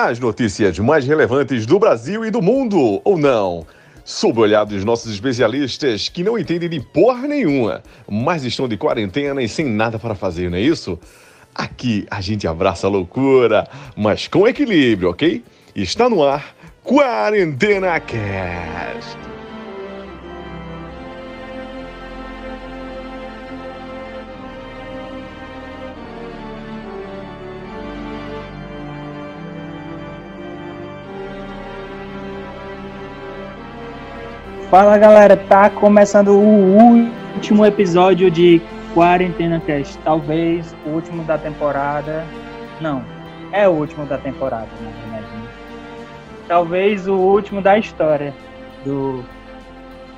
As notícias mais relevantes do Brasil e do mundo, ou não? Sob o olhar dos nossos especialistas que não entendem de porra nenhuma, mas estão de quarentena e sem nada para fazer, não é isso? Aqui a gente abraça a loucura, mas com equilíbrio, ok? Está no ar Quarentena Cast. Fala galera, tá começando o último episódio de Quarentena Cast. Talvez o último da temporada. Não, é o último da temporada. Né? Talvez o último da história do,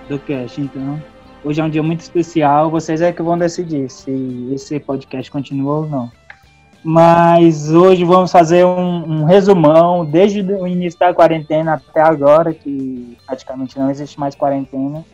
do cast. Então, hoje é um dia muito especial. Vocês é que vão decidir se esse podcast continua ou não. Mas hoje vamos fazer um, um, resumão desde o início da quarentena até agora, que praticamente não existe mais quarentena.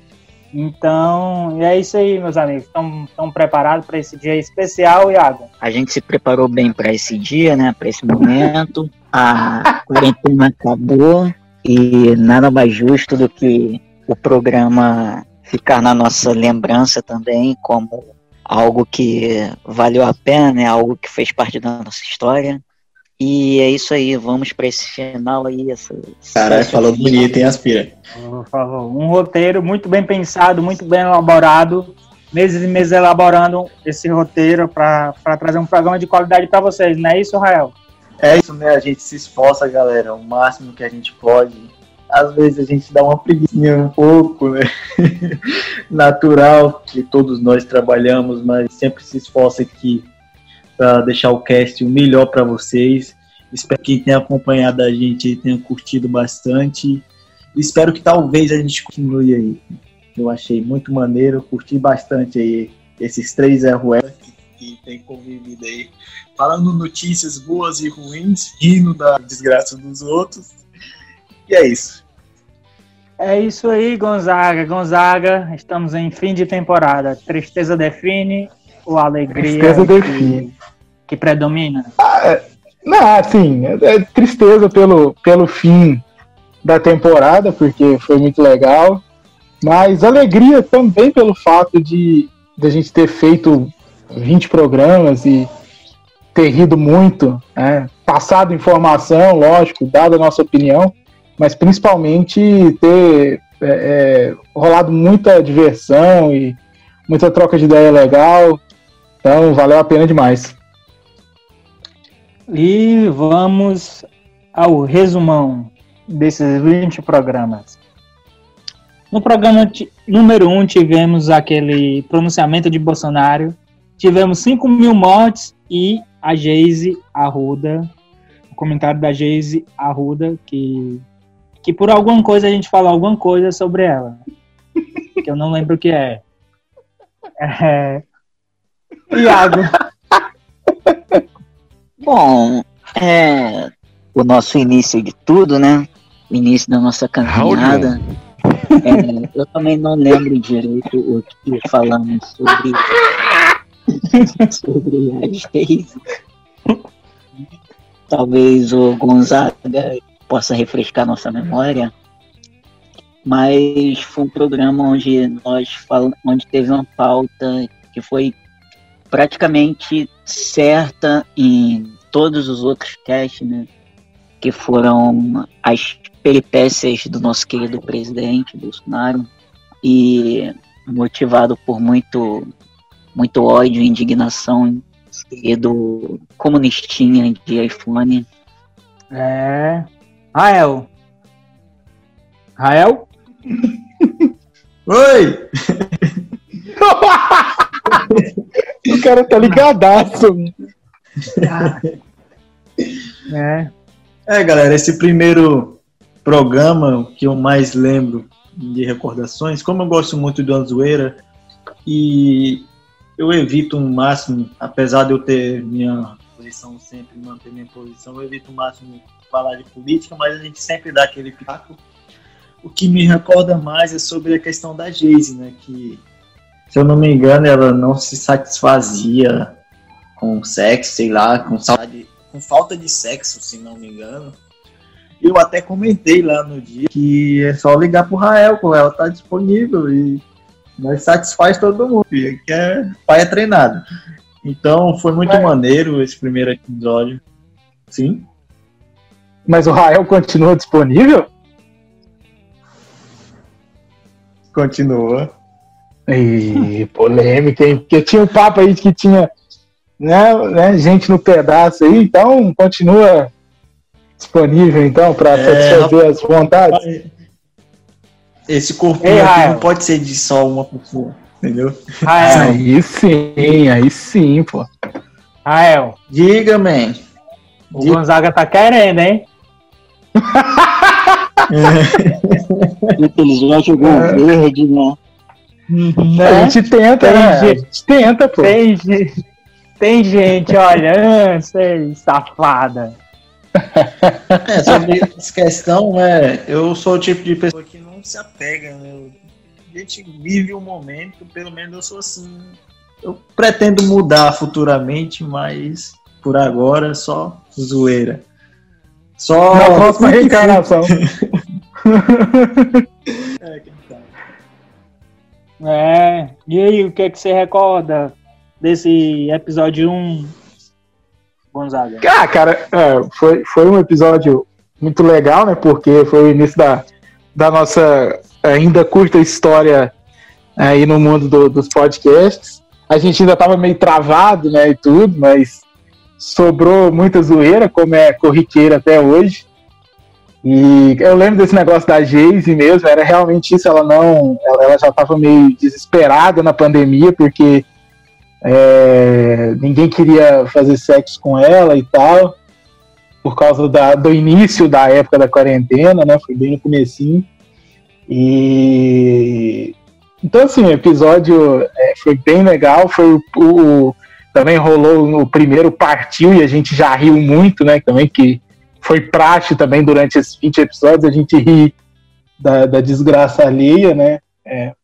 Então, é isso aí, meus amigos. Estão preparados para esse dia especial, Iago? A gente se preparou bem para esse dia, né? Para esse momento. A quarentena acabou e nada mais justo do que o programa ficar na nossa lembrança também como algo que valeu a pena, né? Algo que fez parte da nossa história. E é isso aí, vamos para esse final aí. Essa, Caralho, falou bonito, hein, Aspira? Falou. Um roteiro muito bem pensado, muito bem elaborado. Meses e meses elaborando esse roteiro para trazer um programa de qualidade para vocês, não é isso, Rael? É isso, né? A gente se esforça, galera, o máximo que a gente pode às vezes a gente dá uma preguiça um pouco, né? Natural que todos nós trabalhamos, mas sempre se esforça aqui para deixar o cast o melhor para vocês. Espero que quem tenha acompanhado a gente tenha curtido bastante. Espero que talvez a gente continue aí. Eu achei muito maneiro, curti bastante aí esses três que, que tem convivido aí, falando notícias boas e ruins, rindo da desgraça dos outros e é isso. É isso aí, Gonzaga. Gonzaga, estamos em fim de temporada. Tristeza define ou alegria tristeza define. Que, que predomina? Ah, é, não, assim, é, é, tristeza pelo, pelo fim da temporada, porque foi muito legal. Mas alegria também pelo fato de, de a gente ter feito 20 programas e ter rido muito, né? passado informação, lógico, dado a nossa opinião mas principalmente ter é, é, rolado muita diversão e muita troca de ideia legal. Então, valeu a pena demais. E vamos ao resumão desses 20 programas. No programa número 1 um, tivemos aquele pronunciamento de Bolsonaro, tivemos 5 mil mortes e a Geise Arruda, o comentário da Geise Arruda, que que por alguma coisa a gente fala alguma coisa sobre ela. que eu não lembro o que é. É. Iago. Bom, é o nosso início de tudo, né? O início da nossa caminhada. É, eu também não lembro direito o que falamos sobre sobre a. Talvez o Gonzaga possa refrescar nossa memória, mas foi um programa onde nós falamos, onde teve uma pauta que foi praticamente certa em todos os outros testes, né? Que foram as peripécias do nosso querido presidente Bolsonaro e motivado por muito muito ódio e indignação do comunistinha de iPhone. É, Rael. Rael? Oi! o cara tá ligadaço. é. É, galera, esse primeiro programa que eu mais lembro de recordações, como eu gosto muito do Anzoeira e eu evito o um máximo, apesar de eu ter minha posição sempre, manter minha posição, eu evito o máximo falar de política, mas a gente sempre dá aquele pitaco. O que me recorda mais é sobre a questão da Geise, né? Que, se eu não me engano, ela não se satisfazia com sexo, sei lá, com, saudade, com falta de sexo, se não me engano. Eu até comentei lá no dia que é só ligar pro Rael, Rael tá disponível e nós satisfaz todo mundo. Que é pai é treinado. Então foi muito maneiro esse primeiro episódio. Sim. Mas o Rael continua disponível? Continua. E polêmica, hein? Porque tinha um papo aí de que tinha né, né, gente no pedaço aí, então continua disponível então para é, satisfazer as vontades. Esse corpinho aqui não pode ser de só uma pessoa, entendeu? Rael. Aí sim, aí sim, pô. Rael. Diga, man. O Diga. Gonzaga tá querendo, hein? Eles já jogou é. verde, né? né? A gente tenta, tem né? Gente, a gente tenta, pô. Tem, tem gente, olha, sei, safada. É, sobre essa questão, é, eu sou o tipo de pessoa que não se apega, né? A gente vive o um momento, pelo menos eu sou assim. Eu pretendo mudar futuramente, mas por agora só zoeira. Só na próxima reencarnação. é, quem sabe. É, e aí, o que é que você recorda desse episódio 1, Gonzaga? Ah, cara, é, foi, foi um episódio muito legal, né? Porque foi o início da, da nossa ainda curta história aí no mundo do, dos podcasts. A gente ainda estava meio travado, né, e tudo, mas sobrou muita zoeira, como é corriqueira até hoje. E eu lembro desse negócio da Geise mesmo, era realmente isso, ela não. Ela, ela já estava meio desesperada na pandemia, porque é, ninguém queria fazer sexo com ela e tal, por causa da, do início da época da quarentena, né? Foi bem no comecinho. E então assim, o episódio é, foi bem legal, foi o, o, também rolou no primeiro partiu e a gente já riu muito, né? Também que foi praxe também durante esses 20 episódios a gente ri da, da desgraça alheia, né? É,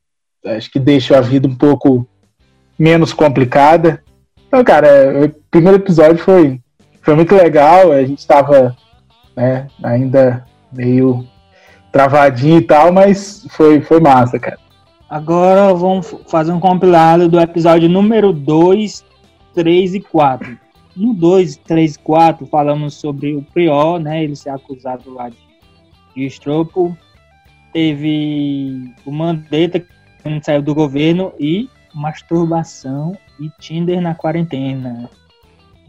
acho que deixa a vida um pouco menos complicada. Então, cara, o primeiro episódio foi, foi muito legal. A gente estava né, ainda meio travadinho e tal, mas foi, foi massa, cara. Agora vamos fazer um compilado do episódio número 2, 3 e 4. No 2, 3 e 4 falamos sobre o Prior, né? Ele ser acusado lá de, de estropo. Teve o Mandetta, que saiu do governo, e masturbação e Tinder na quarentena.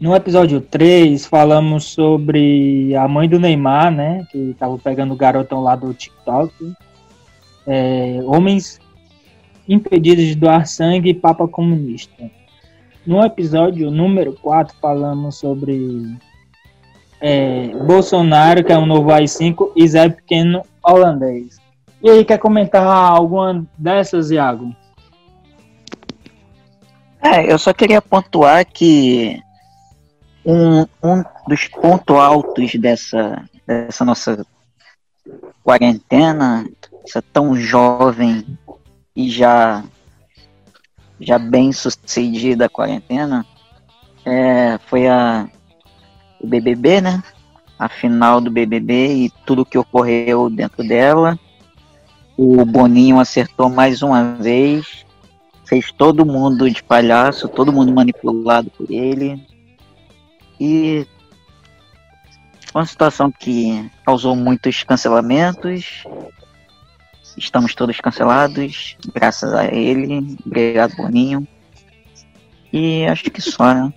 No episódio 3, falamos sobre a mãe do Neymar, né? Que estava pegando o garotão lá do TikTok. É, homens impedidos de doar sangue e Papa Comunista. No episódio número 4, falamos sobre é, Bolsonaro, que é um novo AI-5, e Zé Pequeno holandês. E aí, quer comentar alguma dessas, Iago? É, eu só queria pontuar que um, um dos pontos altos dessa, dessa nossa quarentena, essa tão jovem e já, já bem sucedida quarentena, é, foi a, o BBB, né? A final do BBB e tudo que ocorreu dentro dela. O Boninho acertou mais uma vez fez todo mundo de palhaço, todo mundo manipulado por ele. E uma situação que causou muitos cancelamentos. Estamos todos cancelados, graças a ele. Obrigado, Boninho. E acho que só, né?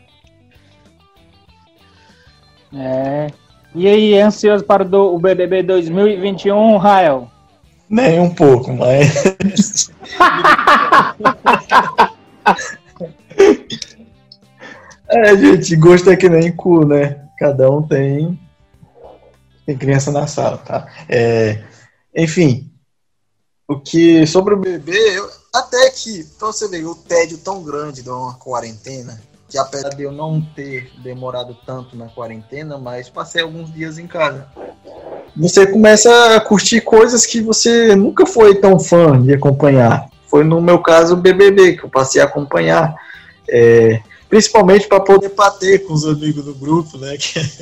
É. E aí, ansioso para o BBB 2021, Rael? Nem um pouco, mas. é, gente, gosto é que nem cu, né? Cada um tem. Tem criança na sala, tá? É, enfim, o que. Sobre o bebê, eu, até que, pra você ver, o tédio tão grande de uma quarentena, que apesar de eu não ter demorado tanto na quarentena, mas passei alguns dias em casa você começa a curtir coisas que você nunca foi tão fã de acompanhar. Foi no meu caso o BBB que eu passei a acompanhar, é, principalmente para poder bater com os amigos do grupo, né?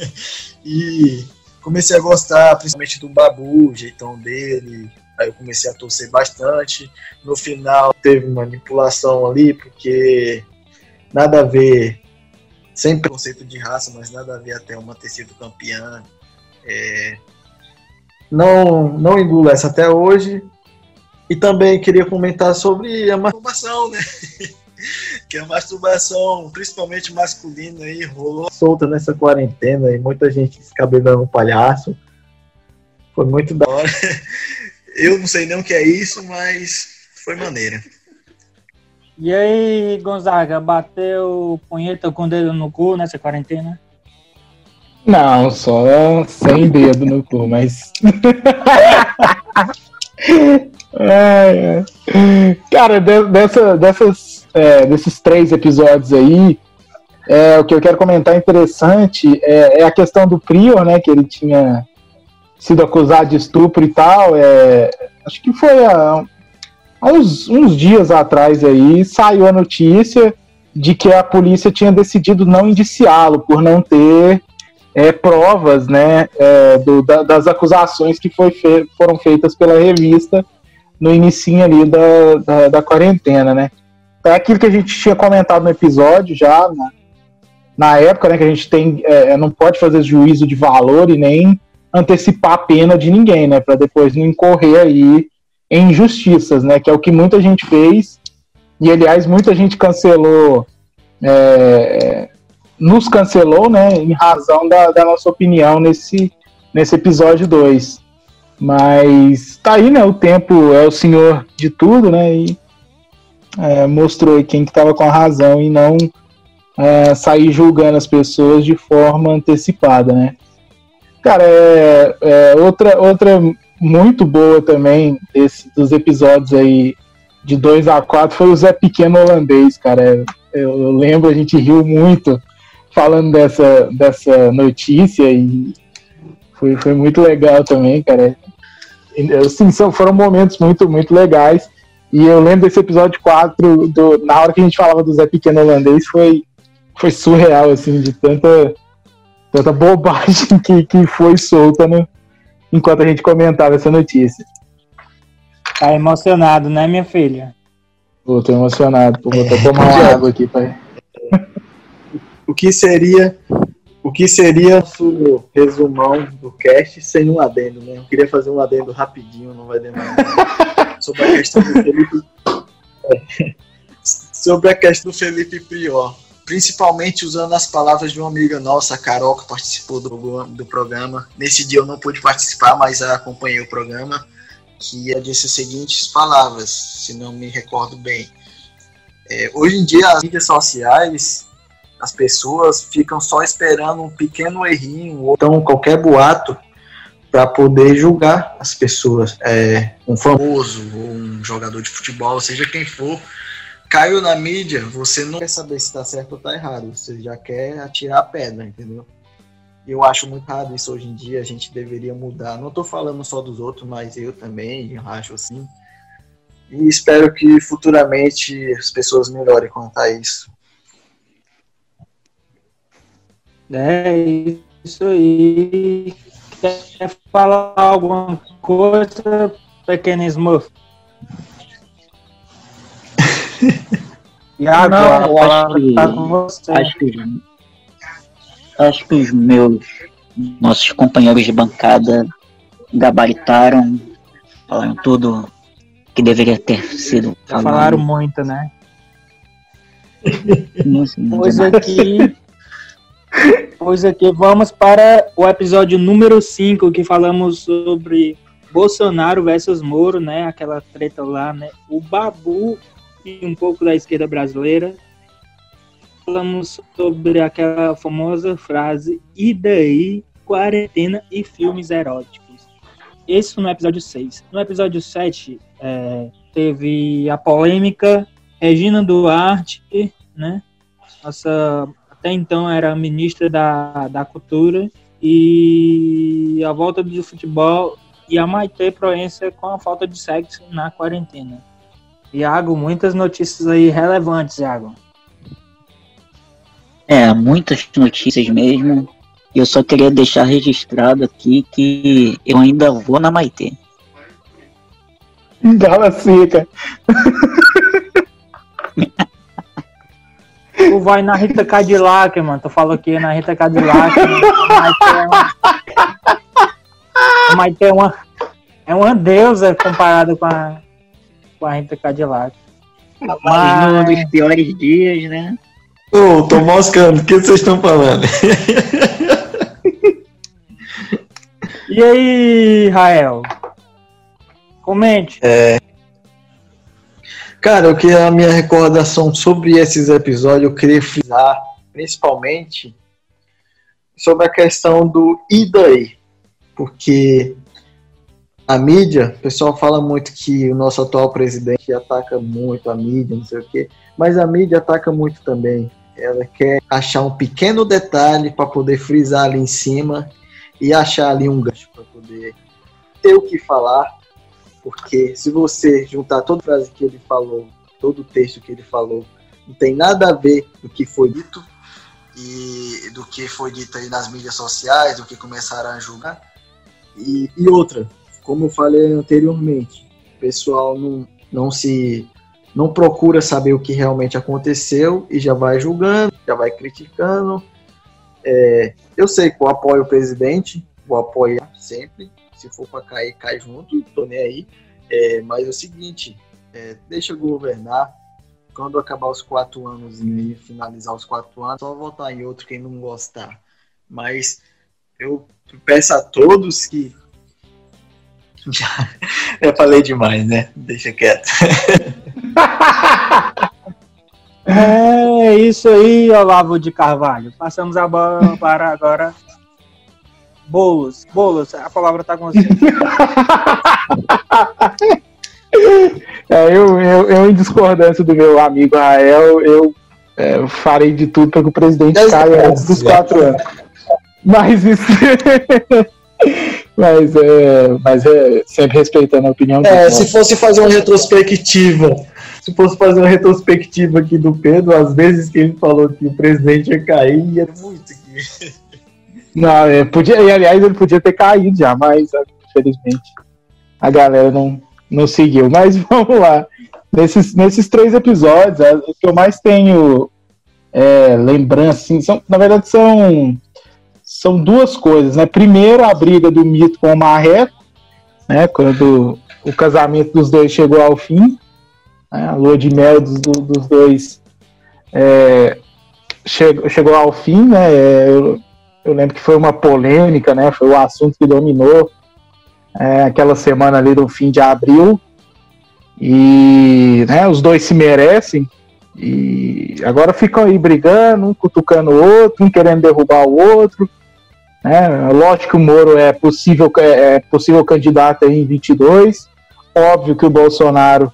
e comecei a gostar principalmente do Babu, o jeitão dele. Aí eu comecei a torcer bastante. No final teve manipulação ali, porque nada a ver, sem conceito de raça, mas nada a ver até uma ter sido campeã. É, não, não engulo essa até hoje. E também queria comentar sobre a masturbação, né? que a masturbação, principalmente masculina, aí, rolou solta nessa quarentena e muita gente descabelando um palhaço. Foi muito da hora. Eu não sei nem o que é isso, mas foi maneira. E aí, Gonzaga, bateu punheta com o dedo no cu nessa quarentena? Não, só sem dedo no cu, mas. é, é. Cara, dessa, dessas, é, desses três episódios aí, é, o que eu quero comentar interessante é, é, a questão do Prior, né? Que ele tinha sido acusado de estupro e tal. É, acho que foi há, há uns, uns dias atrás aí, saiu a notícia de que a polícia tinha decidido não indiciá-lo por não ter é, provas né, é, do, da, das acusações que fe foram feitas pela revista no início ali da, da, da, quarentena, né? É aquilo que a gente tinha comentado no episódio já, na, na época, né, que a gente tem, é, não pode fazer juízo de valor e nem antecipar a pena de ninguém, né, para depois não incorrer aí em injustiças, né, que é o que muita gente fez, e aliás, muita gente cancelou é, nos cancelou, né, em razão da, da nossa opinião nesse, nesse episódio 2. Mas tá aí, né, o tempo é o senhor de tudo, né, e é, mostrou quem que tava com a razão e não é, sair julgando as pessoas de forma antecipada, né. Cara, é, é outra, outra muito boa também desse, dos episódios aí de 2 a 4 foi o Zé Pequeno Holandês, cara. Eu, eu lembro, a gente riu muito falando dessa, dessa notícia e foi, foi muito legal também, cara. Assim, são, foram momentos muito, muito legais. E eu lembro desse episódio 4, do, na hora que a gente falava do Zé Pequeno Holandês, foi, foi surreal, assim, de tanta, tanta bobagem que, que foi solta no, enquanto a gente comentava essa notícia. Tá emocionado, né, minha filha? Pô, tô emocionado. Pô, vou até tomar uma água aqui, pai o que seria o que seria o resumão do cast sem um adendo, né? Eu queria fazer um adendo rapidinho, não vai demorar. sobre a questão do Felipe. sobre a questão do Felipe Prior. Principalmente usando as palavras de uma amiga nossa, a Carol, que participou do, do programa. Nesse dia eu não pude participar, mas acompanhei o programa. Que ela disse as seguintes palavras, se não me recordo bem. É, hoje em dia, as mídias sociais as pessoas ficam só esperando um pequeno errinho ou então qualquer boato para poder julgar as pessoas. É, um famoso, um jogador de futebol, seja quem for, caiu na mídia, você não quer saber se está certo ou está errado, você já quer atirar a pedra, entendeu? Eu acho muito errado isso hoje em dia, a gente deveria mudar. Não estou falando só dos outros, mas eu também eu acho assim. E espero que futuramente as pessoas melhorem quanto a isso. É isso aí. Quer falar alguma coisa, pequeno Smurf? e agora Não, acho que, tá com você. Acho que, acho que os meus nossos companheiros de bancada gabaritaram, falaram tudo que deveria ter sido falado. Falaram muito, né? pois aqui Pois aqui, vamos para o episódio número 5, que falamos sobre Bolsonaro versus Moro, né? Aquela treta lá, né? O Babu e um pouco da esquerda brasileira. Falamos sobre aquela famosa frase, e daí, quarentena e filmes eróticos. Esse no episódio 6. No episódio 7, é, teve a polêmica Regina Duarte, né? Nossa até então era ministra da, da Cultura, e a volta do futebol e a Maite Proença com a falta de sexo na quarentena. Iago, muitas notícias aí relevantes, Iago. É, muitas notícias mesmo. Eu só queria deixar registrado aqui que eu ainda vou na Maitê. Gala seca. Tu vai na Rita Cadillac, mano. Tu falou que na Rita Cadillac. A Maite é uma, é uma deusa comparada com a, com a Rita Cadillac. Mas num dos piores dias, né? Ô, oh, tô moscando, o que vocês estão falando? e aí, Rael? Comente. É. Cara, o que a minha recordação sobre esses episódios, eu queria frisar, principalmente, sobre a questão do e daí? Porque a mídia, o pessoal fala muito que o nosso atual presidente ataca muito a mídia, não sei o quê, mas a mídia ataca muito também. Ela quer achar um pequeno detalhe para poder frisar ali em cima e achar ali um gancho para poder ter o que falar porque se você juntar toda a frase que ele falou, todo o texto que ele falou, não tem nada a ver do que foi dito e do que foi dito aí nas mídias sociais, do que começaram a julgar. E, e outra, como eu falei anteriormente, o pessoal não, não se não procura saber o que realmente aconteceu e já vai julgando, já vai criticando. É, eu sei que eu apoio o presidente, vou apoiar sempre, se for para cair, cai junto, tô nem aí. É, mas é o seguinte, é, deixa governar. Quando acabar os quatro anos e finalizar os quatro anos, só votar em outro quem não gostar. Mas eu peço a todos que. Já, eu falei demais, né? Deixa quieto. É isso aí, Olavo de Carvalho. Passamos a bola para agora Bolos, bolos, a palavra tá com você. é, eu, eu, eu, em discordância do meu amigo Rael, eu é, farei de tudo para que o presidente caia antes dos quatro anos. Mas isso. mas, é, mas é sempre respeitando a opinião É, se fosse fazer uma retrospectiva, se fosse fazer uma retrospectiva aqui do Pedro, às vezes que ele falou que o presidente ia cair, ia muito aqui. Não, é, podia, e aliás, ele podia ter caído já, mas infelizmente a galera não, não seguiu. Mas vamos lá. Nesses, nesses três episódios, o que eu mais tenho é, lembrança, assim, são, na verdade, são, são duas coisas, né? Primeiro, a briga do mito com o Marreco, né? Quando o casamento dos dois chegou ao fim, né, a lua de mel dos, dos dois é, chegou, chegou ao fim, né? Eu, eu lembro que foi uma polêmica, né? Foi o assunto que dominou é, aquela semana ali do fim de abril. E né, os dois se merecem. E agora ficam aí brigando, um cutucando o outro, um querendo derrubar o outro. Né? Lógico que o Moro é possível, é, é possível candidato em 22. Óbvio que o Bolsonaro,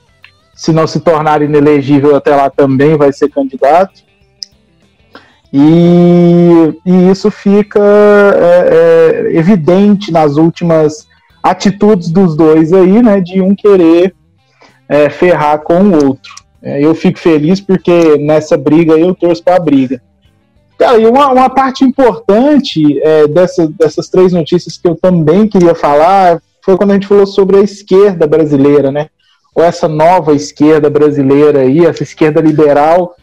se não se tornar inelegível até lá, também vai ser candidato. E, e isso fica é, é, evidente nas últimas atitudes dos dois aí, né, de um querer é, ferrar com o outro. É, eu fico feliz porque nessa briga eu torço para a briga. E uma, uma parte importante é, dessa, dessas três notícias que eu também queria falar foi quando a gente falou sobre a esquerda brasileira, né? Ou essa nova esquerda brasileira aí, essa esquerda liberal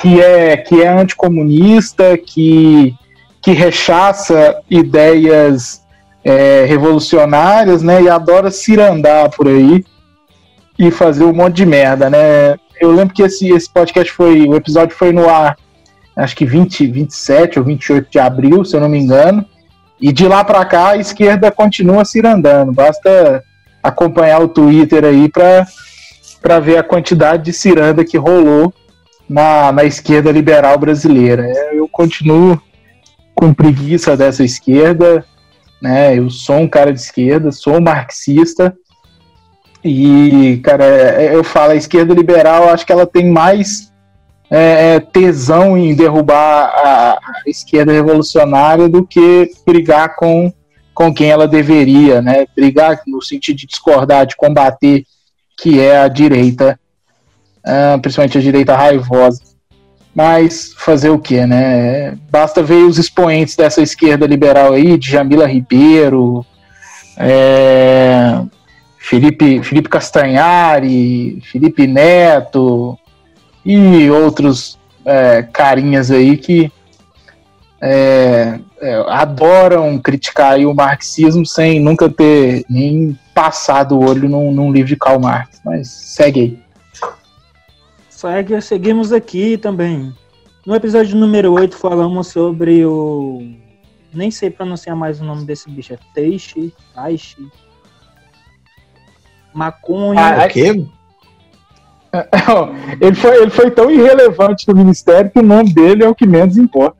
que é, que é anticomunista, que, que rechaça ideias é, revolucionárias, né? E adora cirandar por aí e fazer um monte de merda, né? Eu lembro que esse, esse podcast foi. O episódio foi no ar, acho que 20, 27 ou 28 de abril, se eu não me engano. E de lá para cá a esquerda continua cirandando. Basta acompanhar o Twitter aí para ver a quantidade de ciranda que rolou na, na esquerda liberal brasileira. É, eu continuo com preguiça dessa esquerda, né? Eu sou um cara de esquerda, sou marxista e, cara, é, eu falo a esquerda liberal, acho que ela tem mais é, tesão em derrubar a, esquerda revolucionária do que brigar com, com quem ela deveria, né? Brigar no sentido de discordar, de combater, que é a direita uh, principalmente a direita raivosa. Mas fazer o que, né? Basta ver os expoentes dessa esquerda liberal aí, de Jamila Ribeiro, é, Felipe, Felipe Castanhari, Felipe Neto e outros é, carinhas aí que é, é, adoram criticar o marxismo sem nunca ter nem passado o olho num, num livro de Karl Marx. Mas segue aí. Segue, seguimos aqui também. No episódio número 8 falamos sobre o. Nem sei pronunciar mais o nome desse bicho. É Teixe, Taixe. Maconha. Ah, o quê? ele, foi, ele foi tão irrelevante no ministério que o nome dele é o que menos importa.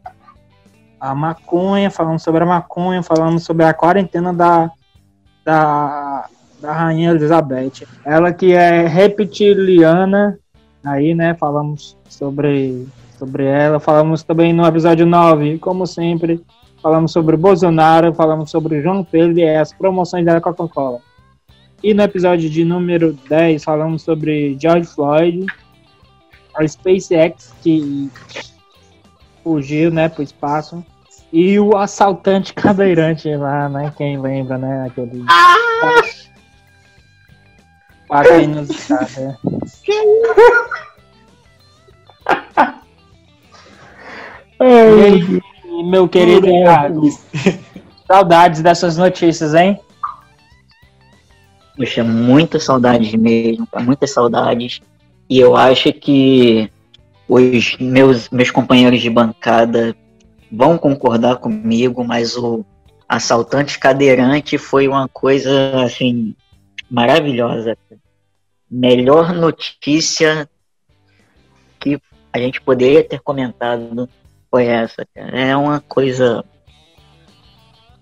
A maconha, falamos sobre a maconha, falamos sobre a quarentena da, da, da Rainha Elizabeth. Ela que é reptiliana, aí, né, falamos sobre, sobre ela. Falamos também no episódio 9, como sempre, falamos sobre Bolsonaro, falamos sobre João Pedro e as promoções da Coca-Cola. E no episódio de número 10 falamos sobre George Floyd, a SpaceX que fugiu, né, pro espaço. E o assaltante cadeirante lá, né? Quem lembra, né? Aquele. Ah! Quadrinhos, cara. E aí, meu querido? Saudades dessas notícias, hein? Poxa, muitas saudades mesmo, muitas saudades. E eu acho que os meus, meus companheiros de bancada vão concordar comigo, mas o assaltante cadeirante foi uma coisa assim maravilhosa. Melhor notícia que a gente poderia ter comentado foi essa. É uma coisa.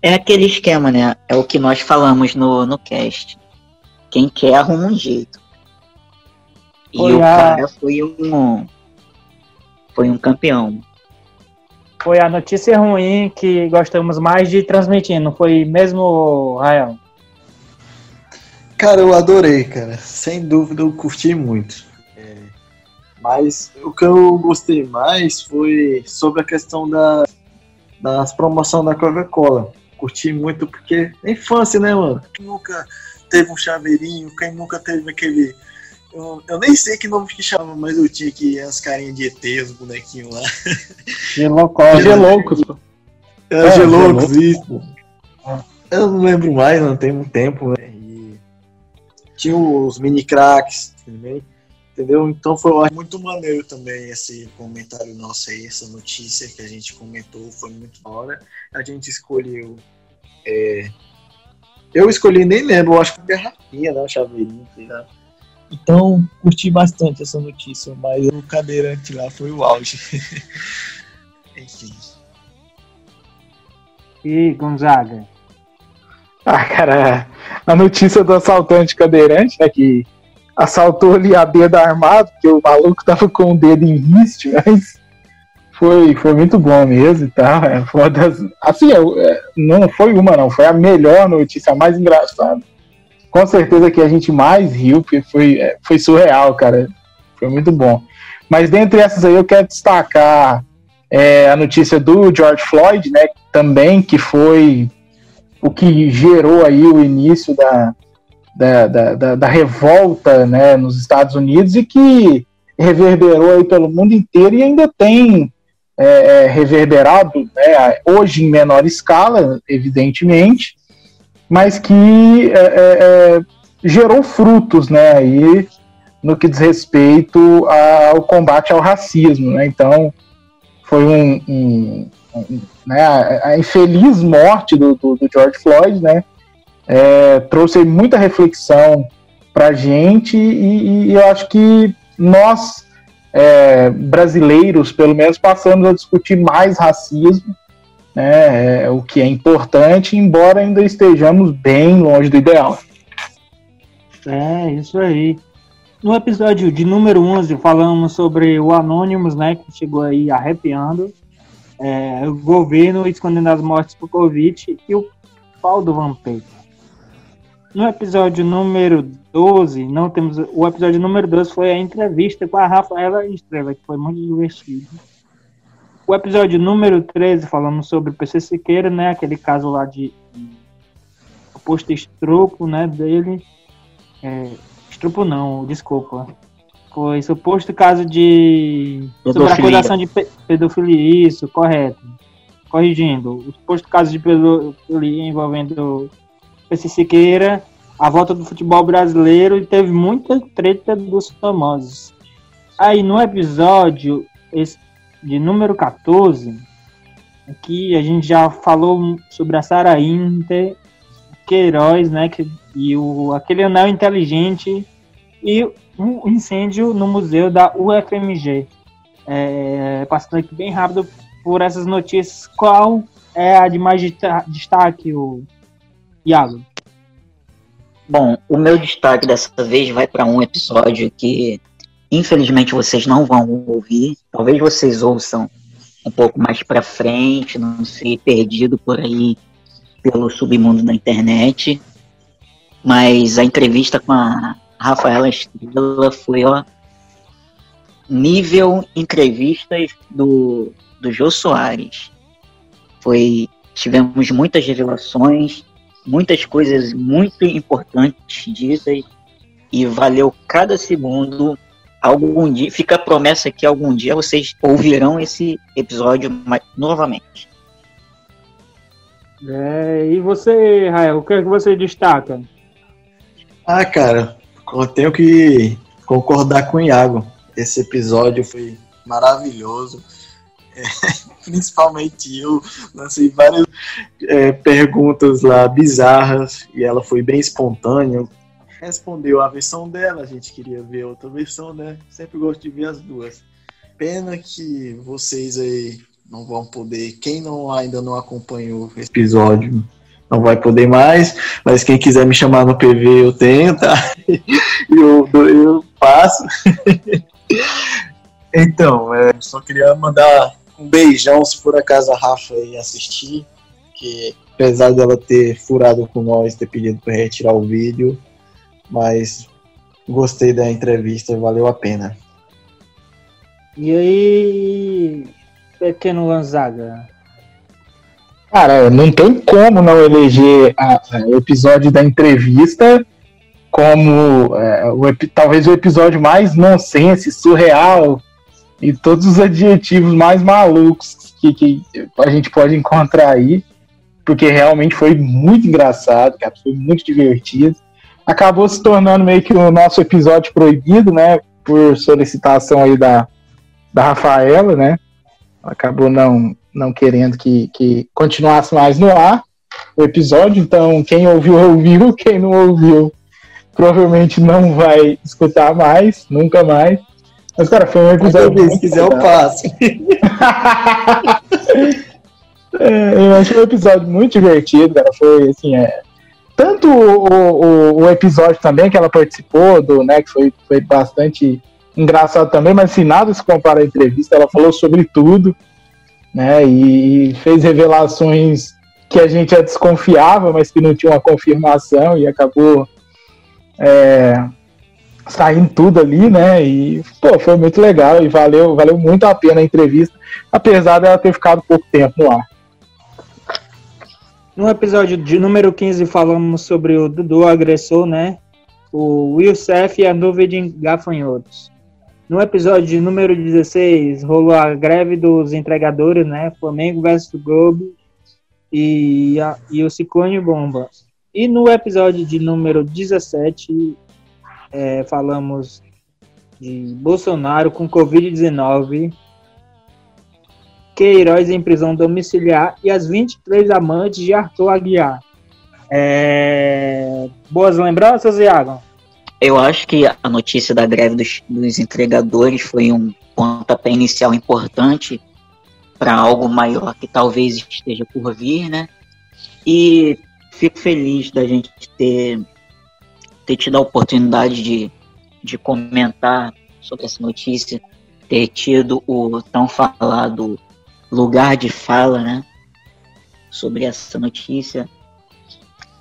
É aquele esquema, né? É o que nós falamos no, no cast. Quem quer arruma um jeito. E foi o a... cara foi um. Foi um campeão. Foi a notícia ruim que gostamos mais de transmitir, não foi mesmo, Rael? Cara, eu adorei, cara. Sem dúvida eu curti muito. É, mas o que eu gostei mais foi sobre a questão da, das promoções da Coca-Cola. Curti muito porque é infância, né, mano? Nunca teve um chaveirinho, quem nunca teve aquele. Eu, eu nem sei que nome que chama, mas eu tinha aqui as carinhas de ET, os bonequinhos lá. Gelocos. Geloucos. É, é Geloucos, isso. Eu não lembro mais, não tem muito tempo, né? E tinha os mini cracks também, entendeu? Então foi muito maneiro também esse comentário nosso aí, essa notícia que a gente comentou, foi muito da hora. A gente escolheu é, eu escolhi, nem lembro, acho que garrafinha, né? Chaveirinho, sei lá. Então, curti bastante essa notícia, mas o cadeirante lá foi o auge. Enfim. E Gonzaga? Ah, cara, a notícia do assaltante cadeirante, né, que assaltou ali a dedo armado, porque o maluco tava com o dedo em riste, mas foi, foi muito bom mesmo e tá? tal. É, foi das, assim, é, não foi uma, não, foi a melhor notícia, a mais engraçada. Com certeza que a gente mais riu, porque foi, é, foi surreal, cara. Foi muito bom. Mas dentre essas aí eu quero destacar é, a notícia do George Floyd, né? Também, que foi o que gerou aí o início da, da, da, da, da revolta né, nos Estados Unidos e que reverberou aí pelo mundo inteiro e ainda tem é, é, reverberado, né, hoje em menor escala, evidentemente, mas que é, é, é, gerou frutos né, aí, no que diz respeito ao combate ao racismo. Né? Então, foi um, um, um né, a, infeliz morte do, do, do George Floyd né, é, trouxe muita reflexão para a gente e, e eu acho que nós é, brasileiros, pelo menos, passamos a discutir mais racismo, né, é, o que é importante, embora ainda estejamos bem longe do ideal. É, isso aí. No episódio de número 11, falamos sobre o Anonymous, né, que chegou aí arrepiando, é, o governo escondendo as mortes por Covid e o pau do vampiro. No episódio número 12, não temos. O episódio número 12 foi a entrevista com a Rafaela Estrela, que foi muito divertido. O episódio número 13, falamos sobre o PC Siqueira, né? Aquele caso lá de. Posto estrupo, né? Dele. É, estrupo não, desculpa. Foi suposto caso de. Sobre acusação de pedofilia, isso, correto. Corrigindo. O suposto caso de pedofilia envolvendo PC Siqueira, a volta do futebol brasileiro e teve muita treta dos famosos. Aí no episódio de número 14, aqui a gente já falou sobre a Sara Inter, Queiroz, né, que, e o, aquele anel inteligente e um incêndio no museu da UFMG. É, passando aqui bem rápido por essas notícias, qual é a de mais destaque, o Iago? Bom, o meu destaque dessa vez vai para um episódio que infelizmente vocês não vão ouvir. Talvez vocês ouçam um pouco mais para frente, não sei, perdido por aí pelo submundo da internet. Mas a entrevista com a Rafaela Estrela foi, ó, nível entrevistas do, do Jô Soares. Foi, tivemos muitas revelações, muitas coisas muito importantes ditas e valeu cada segundo. Algum dia, fica a promessa que algum dia vocês ouvirão esse episódio novamente. É, e você, Rael, o que, é que você destaca? Ah, cara, eu tenho que concordar com o Iago. Esse episódio foi maravilhoso. Principalmente eu lancei várias é, perguntas lá bizarras e ela foi bem espontânea. Respondeu a versão dela, a gente queria ver outra versão, né? Sempre gosto de ver as duas. Pena que vocês aí não vão poder. Quem não ainda não acompanhou esse episódio não vai poder mais, mas quem quiser me chamar no PV eu tenho, tá? eu, eu passo. então, é, só queria mandar um beijão se por acaso a Rafa ir assistir, que apesar dela ter furado com nós, ter pedido para retirar o vídeo, mas gostei da entrevista, valeu a pena. E aí, Pequeno Lanzaga? Cara, não tem como não eleger o episódio da entrevista como é, o, talvez o episódio mais nonsense, surreal e todos os adjetivos mais malucos que, que a gente pode encontrar aí, porque realmente foi muito engraçado, cara, foi muito divertido. Acabou se tornando meio que o nosso episódio proibido, né, por solicitação aí da, da Rafaela, né, acabou não, não querendo que, que continuasse mais no ar o episódio. Então, quem ouviu, ouviu. Quem não ouviu, provavelmente não vai escutar mais, nunca mais. Mas, cara, foi um episódio. Se quiser, eu passo. é, eu achei um episódio muito divertido, cara. Foi assim, é. Tanto o, o, o, episódio também que ela participou, do, né, que foi, foi bastante engraçado também, mas assim, nada se compara à entrevista, ela falou sobre tudo, né, e fez revelações que a gente já desconfiava, mas que não tinha uma confirmação e acabou é, saindo tudo ali, né, e pô, foi muito legal e valeu, valeu muito a pena a entrevista, apesar dela ter ficado pouco tempo ar. No episódio de número 15 falamos sobre o Dudu agressor, né? O Will Seth e a nuvem de gafanhotos. No episódio número 16, rolou a greve dos entregadores, né? Flamengo versus Globo e, a, e o Ciclone Bomba. E no episódio de número 17, é, falamos de Bolsonaro com Covid-19, Queiroz em prisão domiciliar e as 23 amantes de Arthur Aguiar. É... Boas lembranças, Iago? Eu acho que a notícia da greve dos, dos entregadores foi um pontapé inicial importante para algo maior que talvez esteja por vir, né? E fico feliz da gente ter, ter tido a oportunidade de, de comentar sobre essa notícia, ter tido o tão falado lugar de fala, né? Sobre essa notícia.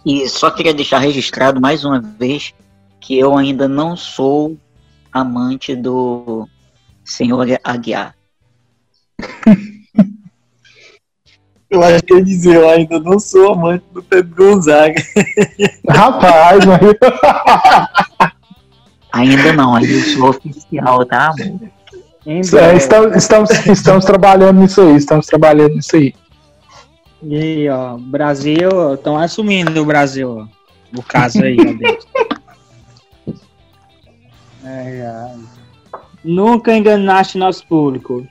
E só queria deixar registrado mais uma vez que eu ainda não sou amante do senhor Aguiar. Eu acho que ia dizer, eu ainda não sou amante do Pedro Gonzaga. Rapaz, mas... ainda não, ainda sou oficial, tá? É, estamos, estamos, estamos trabalhando nisso aí, estamos trabalhando nisso aí. E aí, ó, Brasil, estão assumindo o Brasil, ó, o caso aí, ó, é, é. Nunca enganaste nosso público.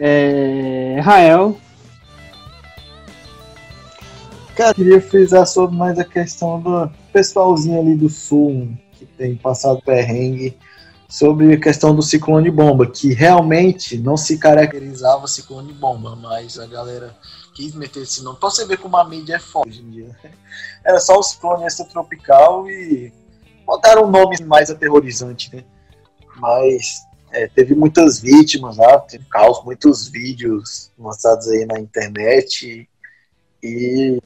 É, Rael. Cara, queria frisar sobre mais a questão do pessoalzinho ali do sul que tem passado perrengue sobre a questão do ciclone bomba, que realmente não se caracterizava ciclone bomba, mas a galera quis meter esse nome. Pra você ver como a mídia é forte hoje em dia. Era só o ciclone extratropical e botaram um nome mais aterrorizante, né? Mas é, teve muitas vítimas lá, teve caos, muitos vídeos lançados aí na internet e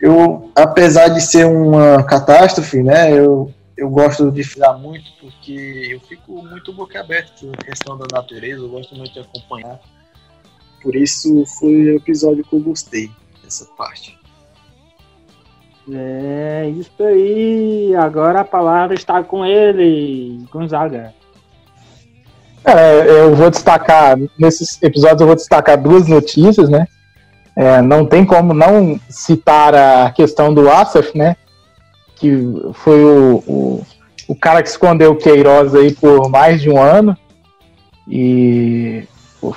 eu, apesar de ser uma catástrofe, né, eu, eu gosto de falar muito porque eu fico muito boca aberta com a questão da natureza, eu gosto muito de acompanhar. Por isso foi o episódio que eu gostei dessa parte. É isso aí. Agora a palavra está com ele, Gonzaga. É, eu vou destacar, nesses episódios eu vou destacar duas notícias, né? É, não tem como não citar a questão do Asaf, né? Que foi o, o, o, cara que escondeu o Queiroz aí por mais de um ano. E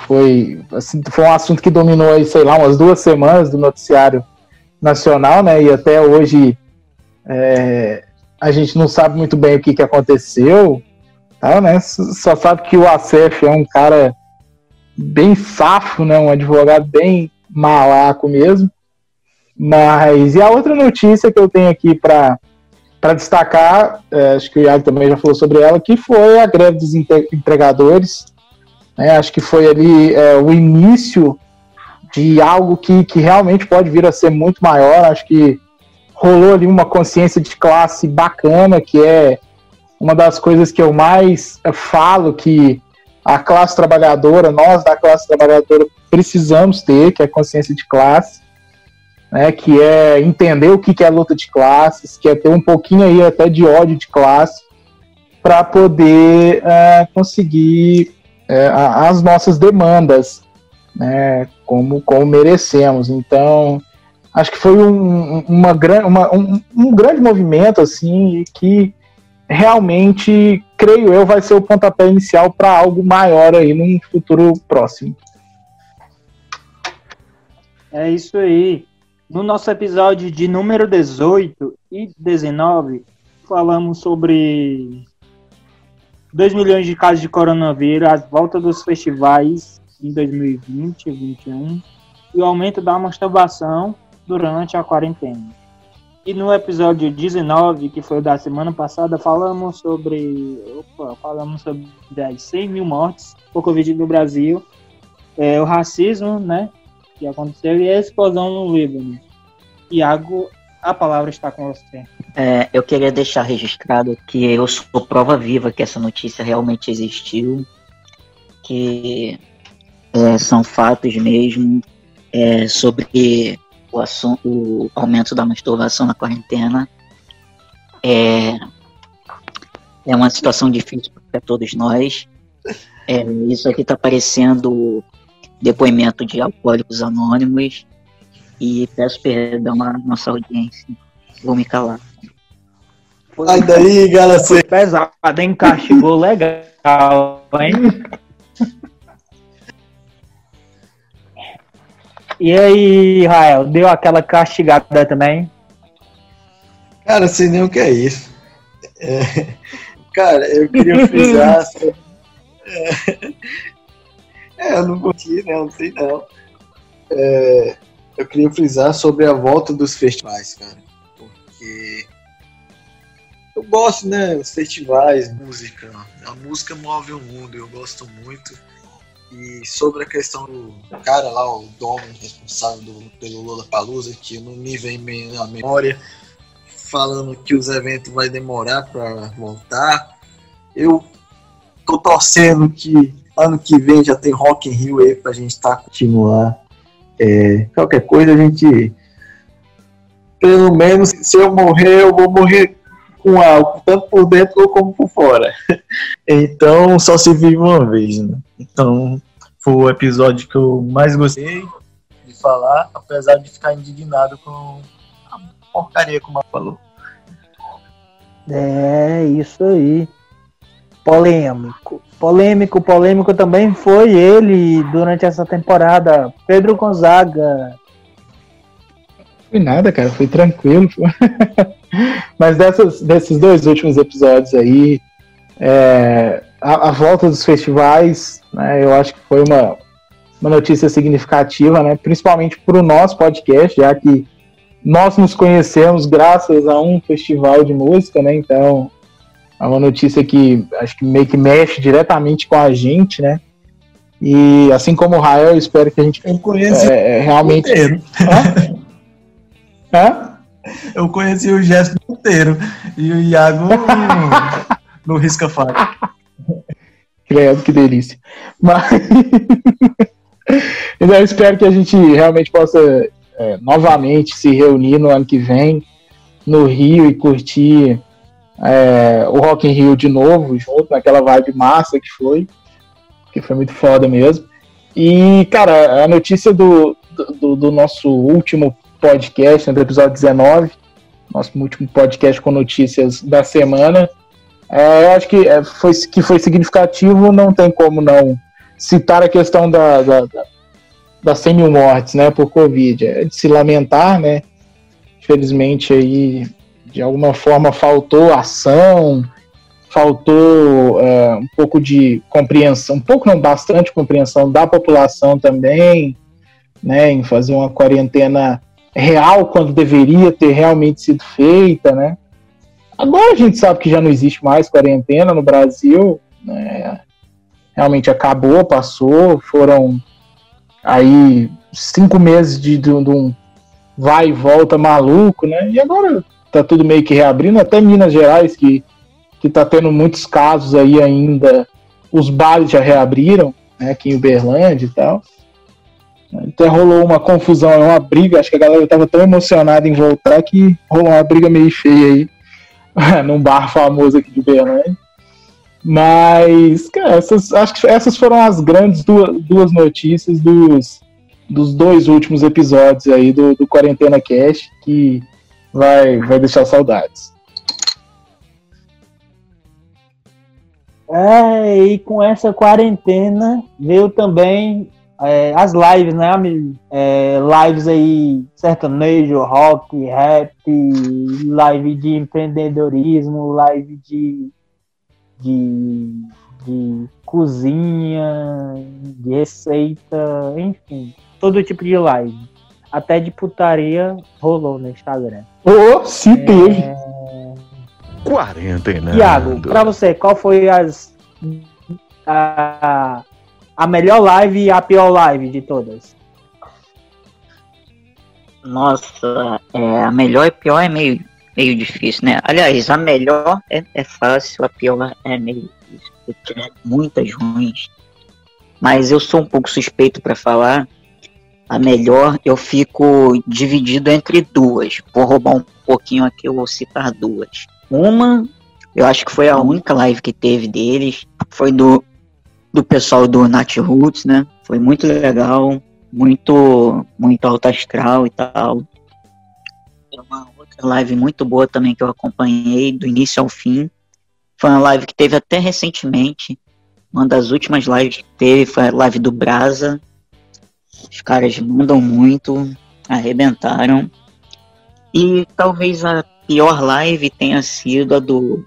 foi, assim, foi um assunto que dominou aí, sei lá, umas duas semanas do noticiário nacional, né? E até hoje é, a gente não sabe muito bem o que, que aconteceu. Tá, né? Só sabe que o Asaf é um cara bem safo, né? Um advogado bem malaco mesmo. Mas, e a outra notícia que eu tenho aqui para destacar, é, acho que o Iago também já falou sobre ela, que foi a greve dos entregadores. Né, acho que foi ali é, o início de algo que, que realmente pode vir a ser muito maior. Acho que rolou ali uma consciência de classe bacana, que é uma das coisas que eu mais falo que a classe trabalhadora, nós da classe trabalhadora precisamos ter, que é consciência de classe, né, que é entender o que é luta de classes, que é ter um pouquinho aí até de ódio de classe, para poder é, conseguir é, as nossas demandas, né, como, como merecemos. Então, acho que foi um, uma, uma, um, um grande movimento, assim, que realmente, creio eu, vai ser o pontapé inicial para algo maior aí num futuro próximo. É isso aí. No nosso episódio de número 18 e 19, falamos sobre 2 milhões de casos de coronavírus, a volta dos festivais em 2020 e 2021 e o aumento da masturbação durante a quarentena. E no episódio 19, que foi o da semana passada, falamos sobre. Opa, falamos sobre as 100 mil mortes por Covid no Brasil, é, o racismo, né? Que aconteceu e a explosão no Líbano. Iago, a palavra está com você. É, eu queria deixar registrado que eu sou prova viva que essa notícia realmente existiu, que é, são fatos mesmo é, sobre o, assunto, o aumento da masturbação na quarentena é, é uma situação difícil para todos nós. É, isso aqui está parecendo depoimento de alcoólicos anônimos e peço perdão à nossa audiência. Vou me calar. Sai daí, galera. Foi pesado, hein? Castigou legal, hein? E aí, Rael, deu aquela castigada também? Cara, sei nem o que é isso. É, cara, eu queria frisar. é, é, eu não curti, né? Não sei não. É, eu queria frisar sobre a volta dos festivais, cara. Porque eu gosto, né? Os festivais, música. A música move o mundo, eu gosto muito. E sobre a questão do cara lá, o dono responsável do, pelo Lula Palusa, que não me vem à memória, falando que os eventos vai demorar para voltar. Eu tô torcendo que ano que vem já tem Rock in Rio aí pra gente estar tá continuar. É, qualquer coisa a gente pelo menos se eu morrer, eu vou morrer com álcool, tanto por dentro como por fora. Então só se vive uma vez, né? Então foi o episódio que eu mais gostei de falar, apesar de ficar indignado com a porcaria como ela falou. É, isso aí. Polêmico. Polêmico, polêmico também foi ele durante essa temporada. Pedro Gonzaga. Foi nada, cara, foi tranquilo. Mas dessas, desses dois últimos episódios aí, é, a, a, volta dos festivais, né, eu acho que foi uma, uma notícia significativa, né, principalmente para o nosso podcast, já que nós nos conhecemos graças a um festival de música, né, então é uma notícia que acho que meio que mexe diretamente com a gente, né, e assim como o Rael, eu espero que a gente eu conheço é, é realmente... Hã? Hã? Eu conheci o Jéssica inteiro e o Iago no, no risca faca. Credo, que delícia. Mas então, eu espero que a gente realmente possa é, novamente se reunir no ano que vem no Rio e curtir é, o Rock in Rio de novo, junto naquela vibe massa que foi, que foi muito foda mesmo. E, cara, a notícia do, do, do nosso último podcast, no episódio 19, nosso último podcast com notícias da semana. É, eu acho que é, foi, que foi significativo, não tem como não citar a questão da, da, da, das 100 mil mortes né, por Covid. É de se lamentar, né? Infelizmente, aí, de alguma forma, faltou ação, faltou é, um pouco de compreensão, um pouco não, bastante compreensão da população também, né, em fazer uma quarentena real quando deveria ter realmente sido feita, né? Agora a gente sabe que já não existe mais quarentena no Brasil, né? realmente acabou, passou, foram aí cinco meses de, de, de, um vai e volta maluco, né? E agora tá tudo meio que reabrindo, até Minas Gerais, que, tá tendo muitos casos aí ainda, os bares já reabriram, né, aqui em Uberlândia e tal. Até rolou uma confusão, uma briga. Acho que a galera estava tão emocionada em voltar que rolou uma briga meio feia aí num bar famoso aqui de Berlândia. Mas, cara, essas, acho que essas foram as grandes duas, duas notícias dos, dos dois últimos episódios aí do, do Quarentena Cast que vai, vai deixar saudades. É, e com essa quarentena veio também é, as lives, né, amigo? É, lives aí, sertanejo, rock, rap, live de empreendedorismo, live de, de, de cozinha, de receita, enfim, todo tipo de live. Até de putaria rolou no Instagram. Oh, se é... teve! Quarentena. Tiago, pra você, qual foi as. A, a melhor live e a pior live de todas? Nossa, é, a melhor e pior é meio, meio difícil, né? Aliás, a melhor é, é fácil, a pior é meio difícil, porque é muitas ruins. Mas eu sou um pouco suspeito para falar. A melhor eu fico dividido entre duas. Vou roubar um pouquinho aqui, eu vou citar duas. Uma, eu acho que foi a única live que teve deles, foi do do pessoal do Nat Roots, né? Foi muito legal, muito, muito alto astral e tal. Uma outra live muito boa também que eu acompanhei do início ao fim. Foi uma live que teve até recentemente. Uma das últimas lives que teve foi a live do Brasa. Os caras mandam muito, arrebentaram. E talvez a pior live tenha sido a do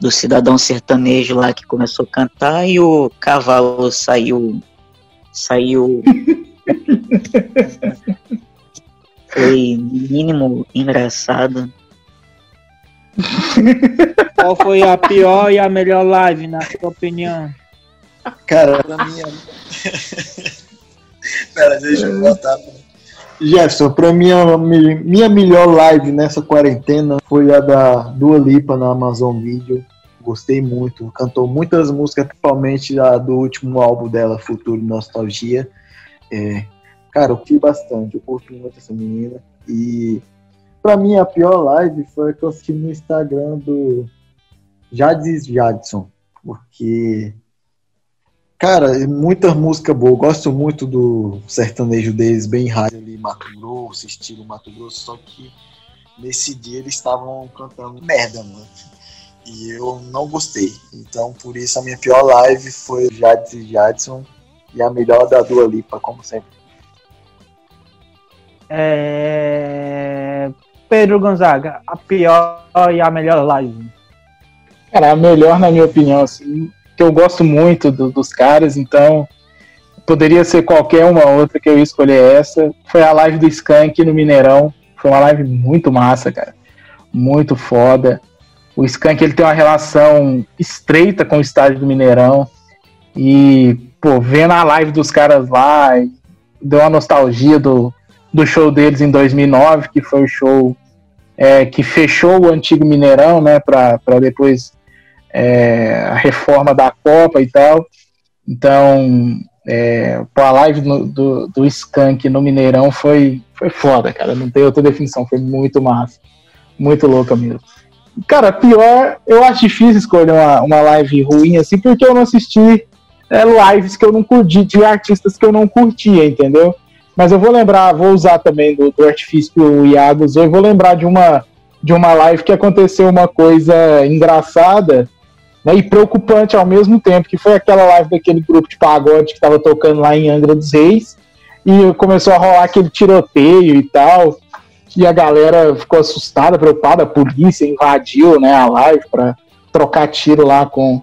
do cidadão sertanejo lá que começou a cantar e o cavalo saiu. Saiu. Foi mínimo engraçado. Qual foi a pior e a melhor live, na sua opinião? Cara, pra É- Pera, deixa eu botar. Jefferson, pra mim, a minha melhor live nessa quarentena foi a da Dua Lipa na Amazon Video. Gostei muito, cantou muitas músicas, principalmente a do último álbum dela, Futuro Nostalgia. É, cara, eu curti bastante, eu curto muito essa menina. E pra mim, a pior live foi a que eu assisti no Instagram do Jades Jadson, porque Cara, muita música boa. Gosto muito do sertanejo deles, bem rádio ali, Mato Grosso, estilo Mato Grosso, só que nesse dia eles estavam cantando merda, mano. E eu não gostei. Então, por isso, a minha pior live foi o Jadson e Jadson e a melhor da Dua Lipa, como sempre. É... Pedro Gonzaga, a pior e a melhor live. Cara, a melhor, na minha opinião, assim, que eu gosto muito do, dos caras, então poderia ser qualquer uma outra que eu ia escolher essa. Foi a live do Skank no Mineirão. Foi uma live muito massa, cara. Muito foda. O Skank ele tem uma relação estreita com o estádio do Mineirão. E, pô, vendo a live dos caras lá, deu uma nostalgia do, do show deles em 2009, que foi o show é, que fechou o antigo Mineirão, né, para depois é, a reforma da Copa e tal. Então, é, pô, a live no, do, do Skank no Mineirão foi, foi foda, cara. Não tem outra definição, foi muito massa. Muito louca mesmo. Cara, pior, eu acho difícil escolher uma, uma live ruim assim, porque eu não assisti é, lives que eu não curti, de artistas que eu não curtia, entendeu? Mas eu vou lembrar, vou usar também do, do artifício que o Iago usou, e vou lembrar de uma, de uma live que aconteceu uma coisa engraçada né, e preocupante ao mesmo tempo, que foi aquela live daquele grupo de pagode que estava tocando lá em Angra dos Reis, e começou a rolar aquele tiroteio e tal, e a galera ficou assustada, preocupada, a polícia invadiu né, a live para trocar tiro lá com,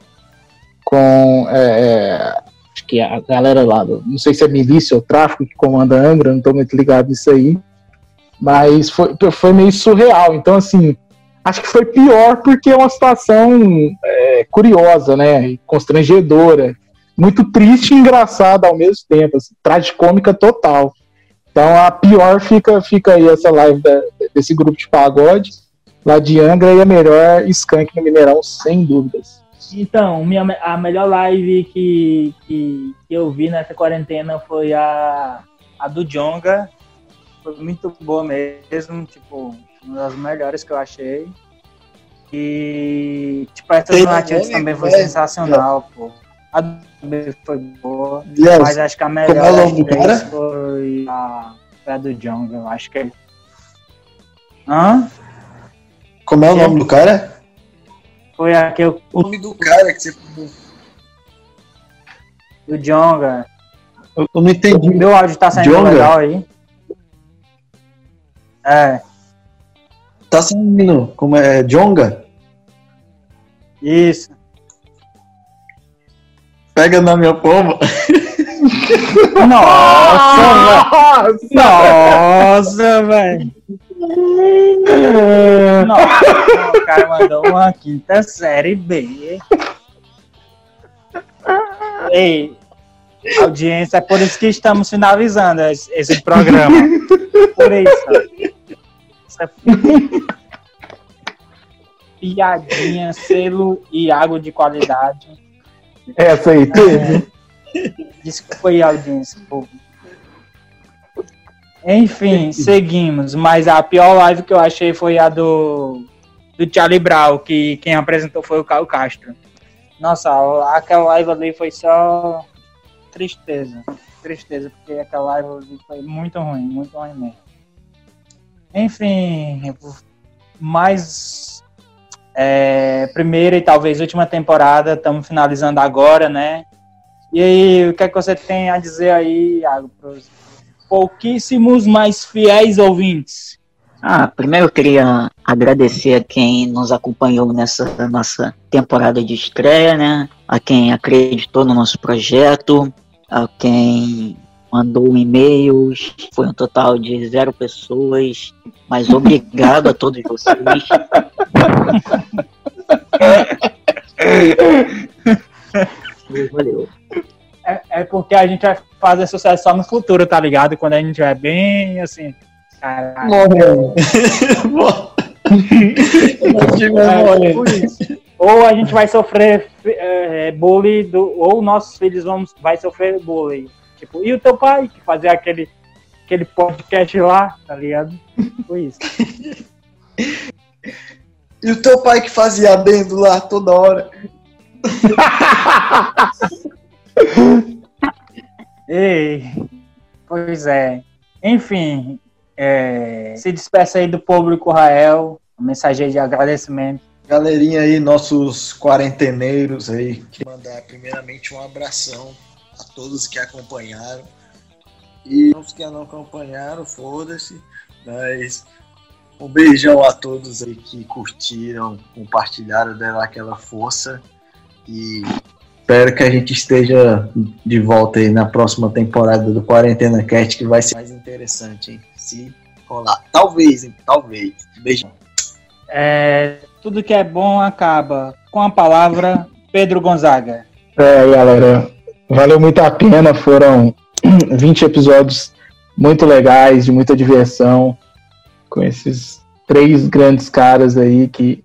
com é, é, acho que a galera lá, do, não sei se é milícia ou tráfico que comanda Angra, não estou muito ligado nisso aí, mas foi, foi meio surreal, então assim, acho que foi pior porque é uma situação é, curiosa, né? Constrangedora. Muito triste e engraçada ao mesmo tempo. Assim, tragicômica total. Então a pior fica, fica aí essa live da, desse grupo de pagode lá de Angra e a melhor Skank no Mineirão, sem dúvidas. Então, minha, a melhor live que, que, que eu vi nessa quarentena foi a, a do Jonga. Foi muito boa mesmo, tipo, uma das melhores que eu achei. E, tipo, essa do Natives também foi é, sensacional, é. pô. A do foi boa, yes. mas acho que a melhor é foi a, a do Jong, eu acho que é. Hã? Como é o nome do cara? Foi aquele. O nome do cara que você. Do Jonga. Eu, eu não entendi. Meu áudio tá saindo Jonga? legal aí. É. Tá saindo como é Jonga? Isso. Pega na minha pomba. Nossa, velho. Nossa, velho. Nossa, o cara mandou uma quinta série B. Ei, audiência, é por isso que estamos finalizando esse programa. Por isso. Piadinha, selo e água de qualidade. Essa aí teve. É, desculpa aí, audiência. Enfim, seguimos. Mas a pior live que eu achei foi a do, do Charlie Brown, que quem apresentou foi o Caio Castro. Nossa, aquela live ali foi só tristeza. Tristeza, porque aquela live ali foi muito ruim, muito ruim mesmo. Enfim, mais é, primeira e talvez última temporada, estamos finalizando agora, né? E aí, o que é que você tem a dizer aí, Iago, para os pouquíssimos mais fiéis ouvintes? Ah, primeiro eu queria agradecer a quem nos acompanhou nessa nossa temporada de estreia, né? A quem acreditou no nosso projeto, a quem mandou e-mails, foi um total de zero pessoas, mas obrigado a todos vocês. Valeu. É, é, porque a gente vai fazer sucesso só no futuro, tá ligado? Quando a gente é bem assim. Caralho. É, isso. Ou a gente vai sofrer é, bullying, do, ou nossos filhos vão vai sofrer bullying. Tipo, e o teu pai que fazia aquele, aquele podcast lá, tá ligado? Foi isso. E o teu pai que fazia adendo lá toda hora. Ei, pois é. Enfim, é, se despeça aí do público Rael, mensagem de agradecimento. Galerinha aí, nossos quarenteneiros aí, queria mandar primeiramente um abração a todos que acompanharam. E os que não acompanharam, foda-se, mas um beijão a todos aí que curtiram, compartilharam, deram aquela força e espero que a gente esteja de volta aí na próxima temporada do Quarentena Cast, que vai ser mais interessante, hein? Se rolar. Talvez, hein? Talvez. Beijão. É, tudo que é bom acaba. Com a palavra, Pedro Gonzaga. É, galera, valeu muito a pena. Foram 20 episódios muito legais, de muita diversão, com esses três grandes caras aí que,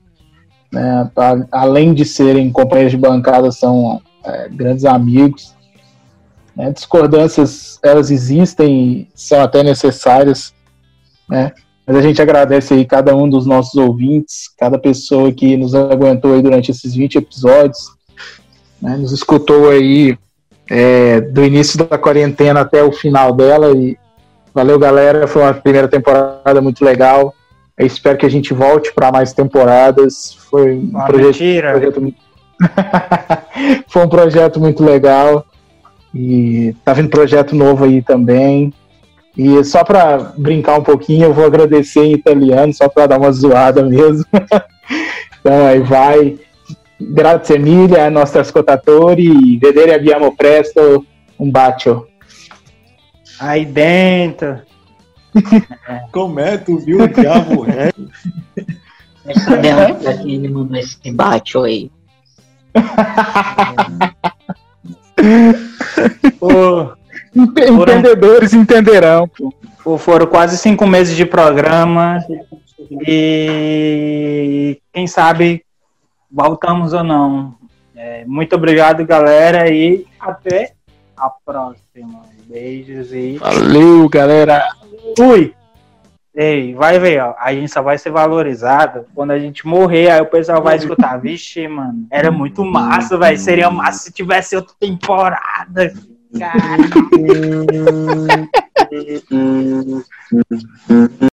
né, além de serem companheiros de bancada, são é, grandes amigos. Né, discordâncias, elas existem e são até necessárias, né? Mas a gente agradece aí cada um dos nossos ouvintes, cada pessoa que nos aguentou aí durante esses 20 episódios, né, nos escutou aí é, do início da quarentena até o final dela. E valeu, galera. Foi uma primeira temporada muito legal. Eu espero que a gente volte para mais temporadas. Foi um Ah, projeto, projeto muito- Foi um projeto muito legal. E tá vindo projeto novo aí também. E só para brincar um pouquinho, eu vou agradecer em italiano, só para dar uma zoada mesmo. então aí vai. Grazie mille ai nostri ascoltatori, vedere abbiamo presto, um bacio. Aí dentro. Como é? Tu viu o diabo é? Nós sabemos pra quem ele mandou esse debate aí. Ente- Entendedores entenderão. Pô. pô, foram quase cinco meses de programa. E quem sabe voltamos ou não. É, muito obrigado, galera, e até a próxima. Beijos e Valeu, galera. fui! Ei, vai ver, ó. A gente só vai ser valorizado quando a gente morrer. Aí o pessoal vai escutar. Vixe, mano, era muito massa, velho. Seria massa se tivesse outra temporada. Cara.